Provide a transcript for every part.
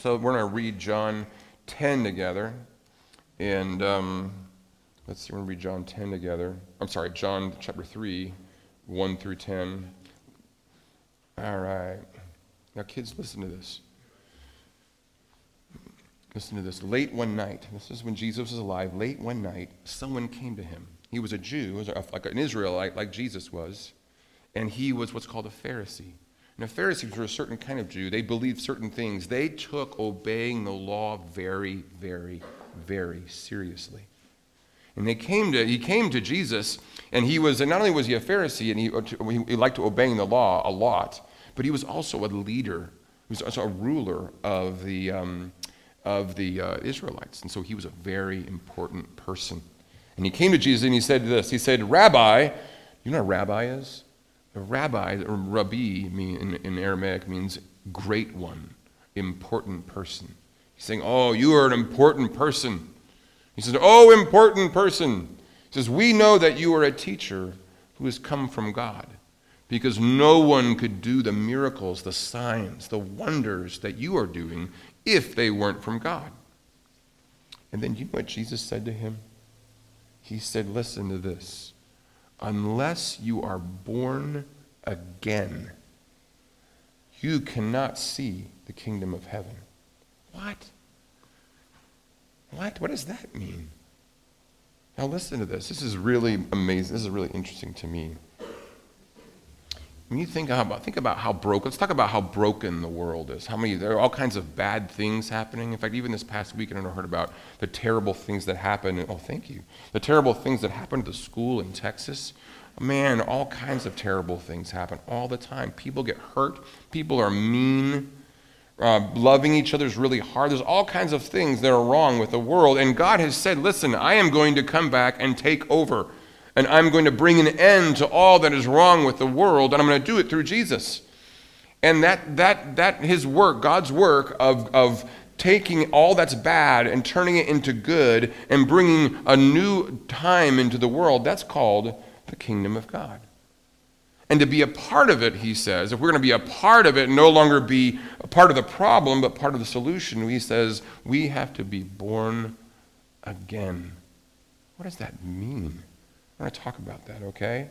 So we're going to read John 10 together. And um, let's see, we're going to read John 10 together. I'm sorry, John chapter 3, 1 through 10. All right. Now, kids, listen to this. Listen to this. Late one night, this is when Jesus was alive, late one night, someone came to him. He was a Jew, like an Israelite, like Jesus was, and he was what's called a Pharisee. The Pharisees were a certain kind of Jew. They believed certain things. They took obeying the law very, very, very seriously. And they came to, he came to Jesus, and he was, and not only was he a Pharisee, and he, he liked obeying the law a lot, but he was also a leader. He was also a ruler of the, um, of the uh, Israelites. And so he was a very important person. And he came to Jesus and he said this He said, Rabbi, you know what a rabbi is? Rabbi, or rabbi mean, in, in Aramaic means great one, important person. He's saying, Oh, you are an important person. He says, Oh, important person. He says, We know that you are a teacher who has come from God because no one could do the miracles, the signs, the wonders that you are doing if they weren't from God. And then you know what Jesus said to him? He said, Listen to this. Unless you are born again, you cannot see the kingdom of heaven. What? What? What does that mean? Now, listen to this. This is really amazing. This is really interesting to me. When you think about, think about how broken, let's talk about how broken the world is. How many, there are all kinds of bad things happening. In fact, even this past week, I heard about the terrible things that happened. Oh, thank you. The terrible things that happened to the school in Texas. Man, all kinds of terrible things happen all the time. People get hurt. People are mean. Uh, loving each other is really hard. There's all kinds of things that are wrong with the world. And God has said, listen, I am going to come back and take over and I'm going to bring an end to all that is wrong with the world, and I'm going to do it through Jesus. And that, that, that his work, God's work of, of taking all that's bad and turning it into good and bringing a new time into the world, that's called the kingdom of God. And to be a part of it, he says, if we're going to be a part of it, no longer be a part of the problem, but part of the solution, he says, we have to be born again. What does that mean? I want to talk about that, okay?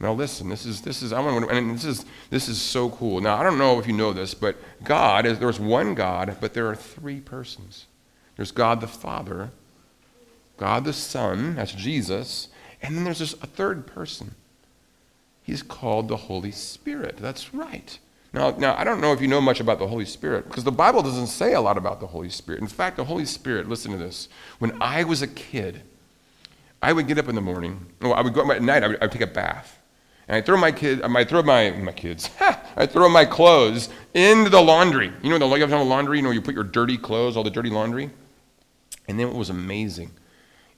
Now listen, this is this is I want to, and this is this is so cool. Now I don't know if you know this, but God is there's one God, but there are three persons. There's God the Father, God the Son, that's Jesus, and then there's this a third person. He's called the Holy Spirit. That's right. Now, now I don't know if you know much about the Holy Spirit because the Bible doesn't say a lot about the Holy Spirit. In fact, the Holy Spirit, listen to this. When I was a kid, I would get up in the morning. Well, I would go at night. I would, I would take a bath, and I throw my kid. Um, I throw my my kids. I throw my clothes into the laundry. You know, the you have a laundry. You know, you put your dirty clothes, all the dirty laundry. And then what was amazing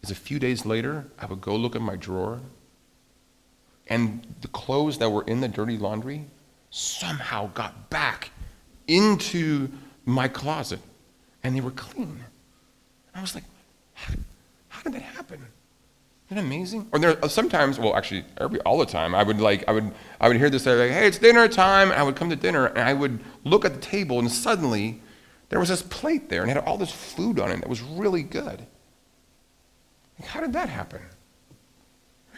is a few days later, I would go look at my drawer, and the clothes that were in the dirty laundry somehow got back into my closet, and they were clean. I was like, how, how did that happen? Isn't amazing? Or there sometimes, well, actually, every all the time, I would like, I would, I would hear this. Say like, "Hey, it's dinner time," I would come to dinner, and I would look at the table, and suddenly, there was this plate there, and it had all this food on it that was really good. Like, how did that happen?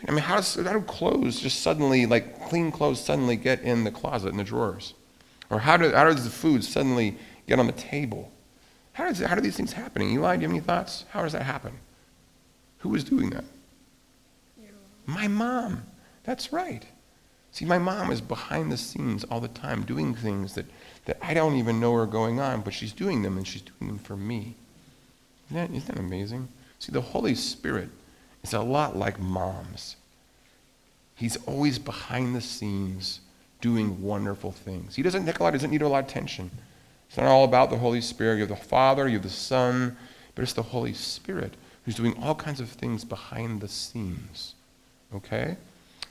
I mean, how does how do clothes just suddenly, like clean clothes, suddenly get in the closet in the drawers? Or how, do, how does the food suddenly get on the table? How, does, how do these things happen? Eli, do you have any thoughts? How does that happen? Who is doing that? My mom. That's right. See, my mom is behind the scenes all the time doing things that, that I don't even know are going on, but she's doing them and she's doing them for me. Isn't that, isn't that amazing? See, the Holy Spirit is a lot like moms. He's always behind the scenes doing wonderful things. He doesn't, Nikolai doesn't need a lot of attention. It's not all about the Holy Spirit. You have the Father, you have the Son, but it's the Holy Spirit who's doing all kinds of things behind the scenes. Okay?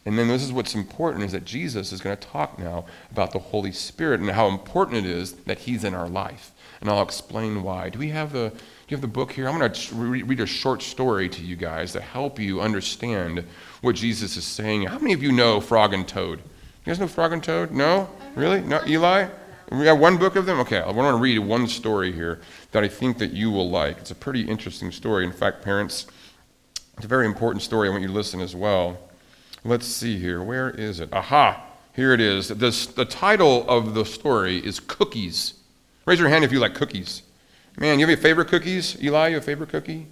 And then this is what's important is that Jesus is going to talk now about the Holy Spirit and how important it is that he's in our life. And I'll explain why. Do we have the do you have the book here? I'm going to read a short story to you guys to help you understand what Jesus is saying. How many of you know Frog and Toad? You guys know Frog and Toad? No? Really? No? Eli? We have one book of them? Okay, I want to read one story here that I think that you will like. It's a pretty interesting story. In fact, parents, it's a very important story. I want you to listen as well. Let's see here. Where is it? Aha! Here it is. This, the title of the story is Cookies. Raise your hand if you like cookies. Man, you have your favorite cookies? Eli, you have favorite cookie?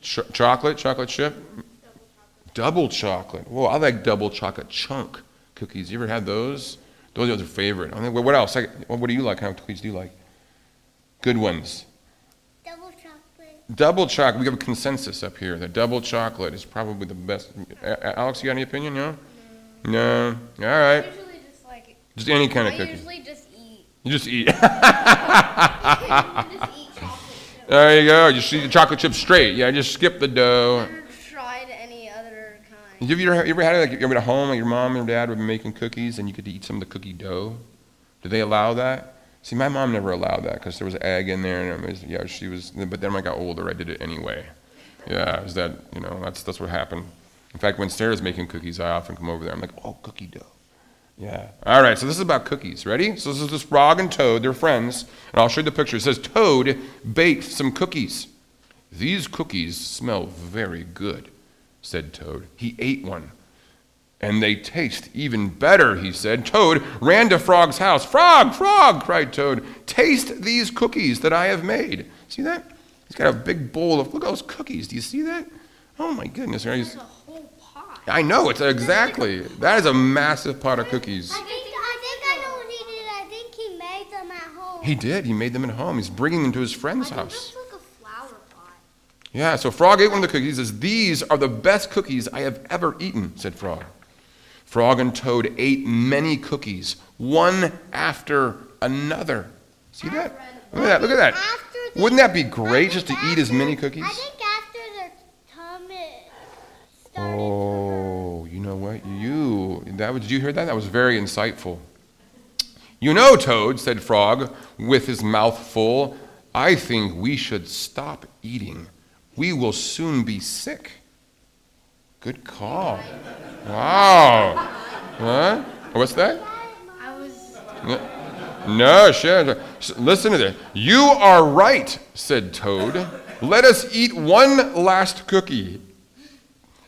Ch- chocolate, chocolate chip? Double chocolate. Whoa, I like double chocolate chunk cookies. You ever had those? Those are your favorite. I what else? What do you like? How many cookies do you like? Good ones. Double chocolate. We have a consensus up here that double chocolate is probably the best. Alex, you got any opinion? No. No. All right. Usually just like Just any kind of I cookie. usually just eat. You just eat. I just eat chocolate chip. there you go. You just eat the chocolate chip straight. Yeah, just skip the dough. Never tried any other kind. Have you ever, you ever had it like you ever at home, like your mom and dad would be making cookies and you could eat some of the cookie dough? Do they allow that? See, my mom never allowed that because there was egg in there, and it was, yeah, she was. But then when I got older, I did it anyway. Yeah, is that you know that's that's what happened. In fact, when Sarah's making cookies, I often come over there. I'm like, oh, cookie dough. Yeah. All right. So this is about cookies. Ready? So this is this frog and Toad. They're friends, and I'll show you the picture. It says Toad baked some cookies. These cookies smell very good, said Toad. He ate one. And they taste even better, he said. Toad ran to Frog's house. Frog, Frog, cried Toad, taste these cookies that I have made. See that? He's got a big bowl of, look at those cookies. Do you see that? Oh my goodness. There's a whole pot. I know, it's exactly. That is a massive pot of cookies. I think I think I know what he did. I think he made them at home. He did. He made them at home. He's bringing them to his friend's I think house. that's like a flower pot. Yeah, so Frog ate one of the cookies. He says, These are the best cookies I have ever eaten, said Frog. Frog and Toad ate many cookies, one after another. See that? Look at that. Look at that. Wouldn't that be great just to eat as many cookies? I think after their tummy started Oh, you know what? You that was. Did you hear that? That was very insightful. You know, Toad said Frog, with his mouth full. I think we should stop eating. We will soon be sick. Good call. Wow. Huh? What's that? I was No, sure. Listen to this. You are right, said Toad. Let us eat one last cookie,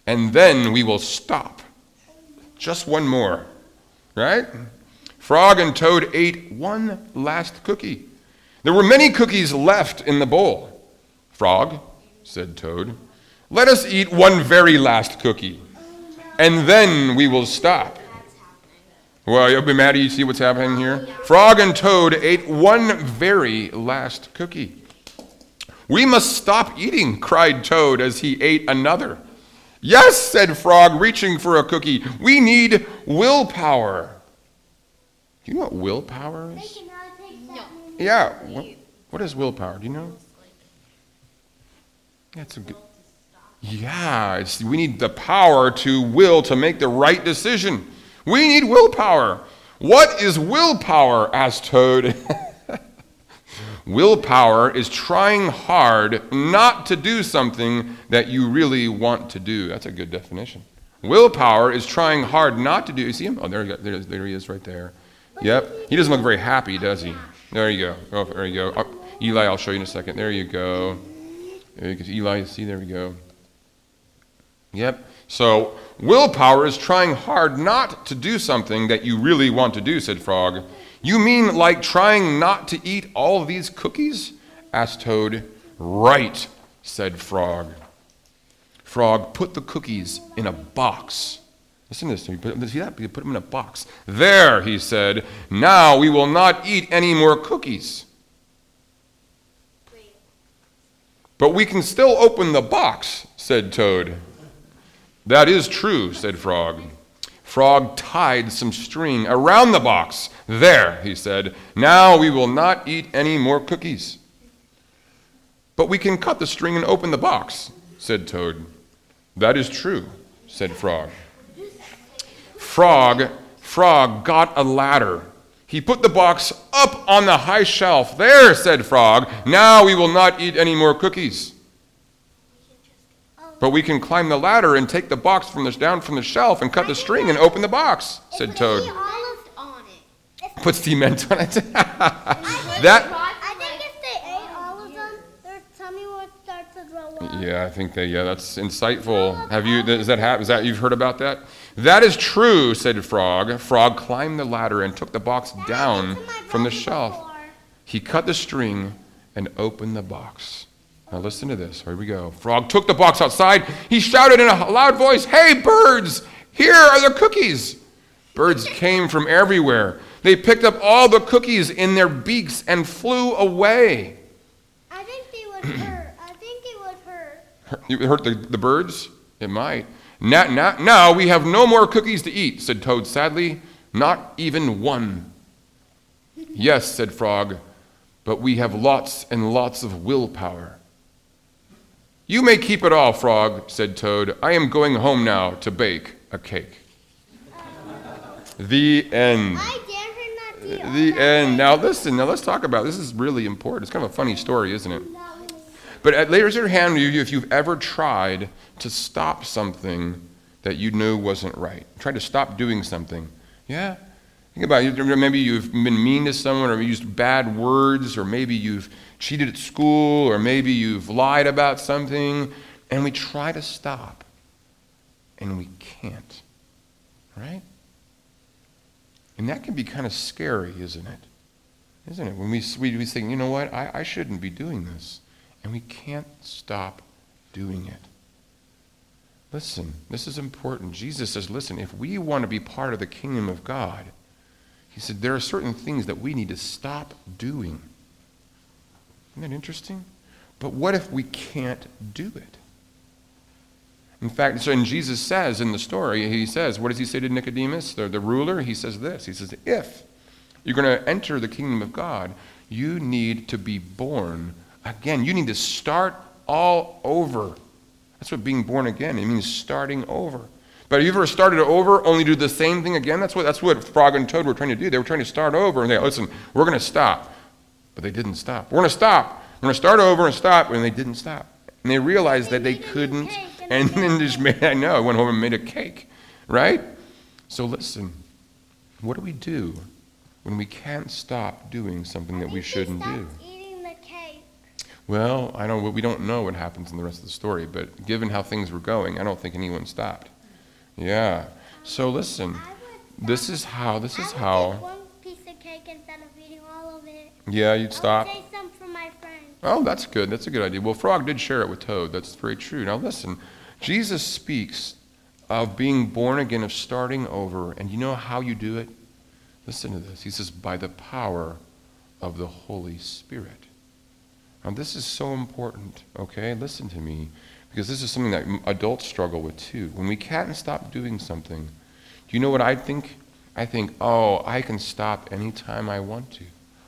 and then we will stop. Just one more, right? Frog and Toad ate one last cookie. There were many cookies left in the bowl. Frog, said Toad, let us eat one very last cookie, and then we will stop. Well, you'll be mad at you see what's happening here? Frog and Toad ate one very last cookie. We must stop eating, cried Toad as he ate another. Yes, said Frog, reaching for a cookie. We need willpower. Do you know what willpower is? cannot take that No. Yeah. What, what is willpower? Do you know? That's a good. Yeah, we need the power to will to make the right decision. We need willpower. What is willpower? asked Toad. willpower is trying hard not to do something that you really want to do. That's a good definition. Willpower is trying hard not to do. You see him? Oh, there, he there, there he is, right there. Yep. He doesn't look very happy, does he? There you go. Oh, there you go. Oh, Eli, I'll show you in a second. There you go. There you go. Eli, see, there we go. Yep. So, willpower is trying hard not to do something that you really want to do, said Frog. You mean like trying not to eat all these cookies? asked Toad. Right, said Frog. Frog put the cookies in a box. Listen to this. You put, see that? You put them in a box. There, he said. Now we will not eat any more cookies. But we can still open the box, said Toad. That is true, said Frog. Frog tied some string around the box. There, he said. Now we will not eat any more cookies. But we can cut the string and open the box, said Toad. That is true, said Frog. Frog, Frog got a ladder. He put the box up on the high shelf. There, said Frog. Now we will not eat any more cookies. But we can climb the ladder and take the box from the, down from the shelf and cut the string and open the box, said Toad. we all of on it. put cement on it. that I think if they ate all of them, their tummy would start to grow up. Yeah, I think that. Yeah, that's insightful. Have you? Does that happen? Is that you've heard about that? That is true," said Frog. Frog climbed the ladder and took the box down That's what my from the shelf. He cut the string and opened the box. Now listen to this. Here we go. Frog took the box outside. He shouted in a loud voice, "Hey birds, here are the cookies." Birds came from everywhere. They picked up all the cookies in their beaks and flew away. I think they would hurt. I think it would hurt. You hurt the, the birds? It might. Now, now, now we have no more cookies to eat, said Toad sadly. Not even one. Yes, said Frog, but we have lots and lots of willpower. You may keep it all, Frog, said Toad. I am going home now to bake a cake. The end. I dare her not to eat all The end. Now listen, now let's talk about this. is really important. It's kind of a funny story, isn't it? But at, raise your hand if you've ever tried to stop something that you knew wasn't right. Tried to stop doing something. Yeah? Think about it. Maybe you've been mean to someone or used bad words or maybe you've cheated at school or maybe you've lied about something and we try to stop and we can't. Right? And that can be kind of scary, isn't it? Isn't it? When we, we, we think, you know what, I, I shouldn't be doing this. And we can't stop doing it. Listen, this is important. Jesus says, listen, if we want to be part of the kingdom of God, he said, there are certain things that we need to stop doing. Isn't that interesting? But what if we can't do it? In fact, so and Jesus says in the story, he says, what does he say to Nicodemus, the, the ruler? He says this. He says, if you're going to enter the kingdom of God, you need to be born again. You need to start all over. That's what being born again. It means starting over. But have you ever started over, only do the same thing again? That's what, that's what Frog and Toad were trying to do. They were trying to start over and they, listen, we're going to stop. But they didn't stop. We're going to stop. We're going to start over and stop. And they didn't stop. And they realized that they made a new couldn't. and then just made, I know, went home and made a cake. Right? So listen, what do we do when we can't stop doing something that we shouldn't do? stopped eating the cake. Well, I don't. We don't know what happens in the rest of the story, but given how things were going, I don't think anyone stopped. Yeah. So listen, this is how. This is how. Yeah, you'd stop. would save some for my friends. Oh, that's good. That's a good idea. Well, Frog did share it with Toad. That's very true. Now listen, Jesus speaks of being born again, of starting over, and you know how you do it. Listen to this. He says, by the power of the Holy Spirit. Now, this is so important, okay? Listen to me, because this is something that adults struggle with too. When we can't stop doing something, do you know what I think? I think, oh, I can stop anytime I want to.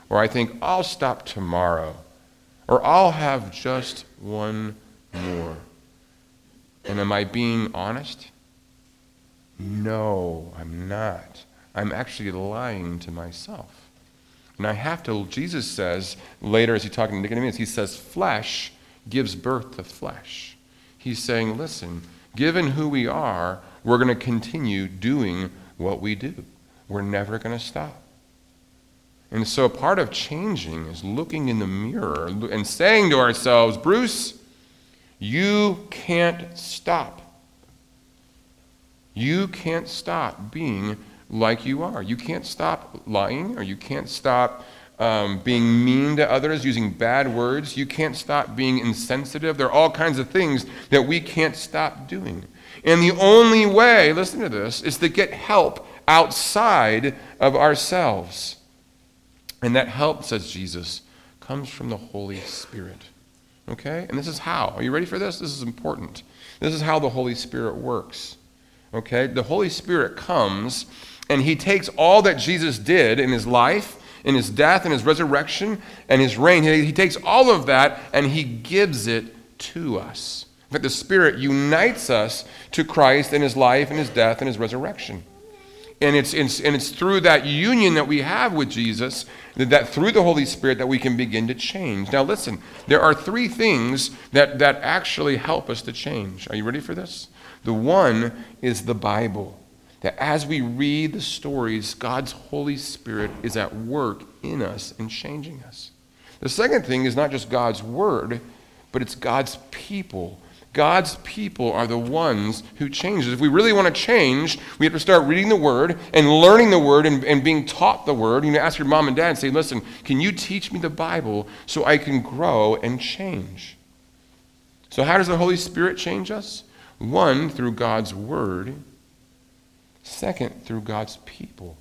Or I think, I'll stop tomorrow. Or I'll have just one more. And am I being honest? No, I'm not. I'm actually lying to myself. And I have to, Jesus says later as he's talking to Nicodemus, he says, flesh gives birth to flesh. He's saying, listen, given who we are, we're going to continue doing what we do. We're never going to stop. And so part of changing is looking in the mirror and saying to ourselves, Bruce, you can't stop. You can't stop being like you are. You can't stop lying, or you can't stop um, being mean to others, using bad words. You can't stop being insensitive. There are all kinds of things that we can't stop doing. And the only way, listen to this, is to get help outside of ourselves. And that help, says Jesus, comes from the Holy Spirit. Okay? And this is how. Are you ready for this? This is important. This is how the Holy Spirit works. Okay? The Holy Spirit comes and he takes all that Jesus did in his life, in his death, in his resurrection, and his reign. He, he takes all of that and he gives it to us. In fact, the Spirit unites us to Christ in his life, and his death, and his resurrection. And it's, it's, and it's through that union that we have with Jesus, that, that through the Holy Spirit, that we can begin to change. Now, listen, there are three things that, that actually help us to change. Are you ready for this? The one is the Bible. that as we read the stories, God's Holy Spirit is at work in us and changing us. The second thing is not just God's word, but it's God's people. God's people are the ones who change. If we really want to change, we have to start reading the Word and learning the Word and, and being taught the Word. You know, ask your mom and dad and say, listen, can you teach me the Bible so I can grow and change? So, how does the Holy Spirit change us? One, through God's Word. Second, through God's people.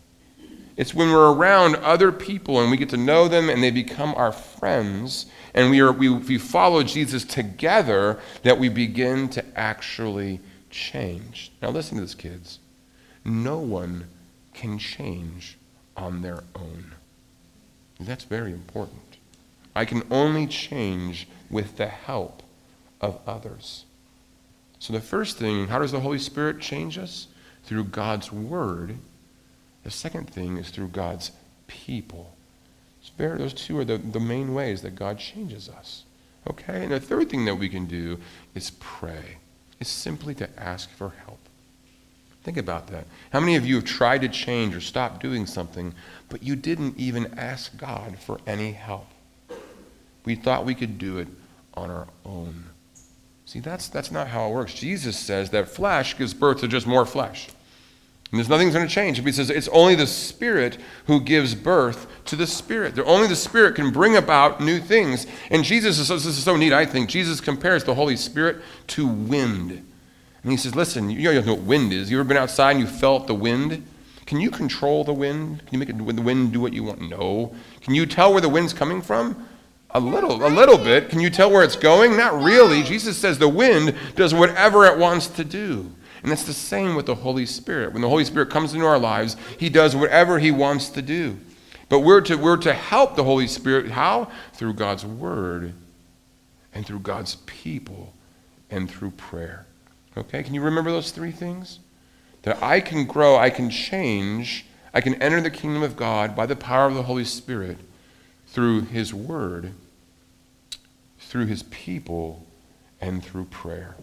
It's when we're around other people and we get to know them and they become our friends and we, are, we, we follow Jesus together that we begin to actually change. Now, listen to this, kids. No one can change on their own. That's very important. I can only change with the help of others. So, the first thing, how does the Holy Spirit change us? Through God's Word. The second thing is through God's people. Very, those two are the, the main ways that God changes us. Okay? And the third thing that we can do is pray. is simply to ask for help. Think about that. How many of you have tried to change or stop doing something, but you didn't even ask God for any help? We thought we could do it on our own. See, that's, that's not how it works. Jesus says that flesh gives birth to just more flesh. And there's nothing's going to change. He says it's only the Spirit who gives birth to the Spirit. Only the Spirit can bring about new things. And Jesus is, this is so neat, I think. Jesus compares the Holy Spirit to wind. And he says, listen, you know what wind is. You ever been outside and you felt the wind? Can you control the wind? Can you make it, the wind do what you want? No. Can you tell where the wind's coming from? A little, a little bit. Can you tell where it's going? Not really. Jesus says the wind does whatever it wants to do. And it's the same with the Holy Spirit. When the Holy Spirit comes into our lives, He does whatever He wants to do. But we're to, we're to help the Holy Spirit. How? Through God's Word and through God's people and through prayer. Okay? Can you remember those three things? That I can grow, I can change, I can enter the kingdom of God by the power of the Holy Spirit through His Word, through His people, and through prayer.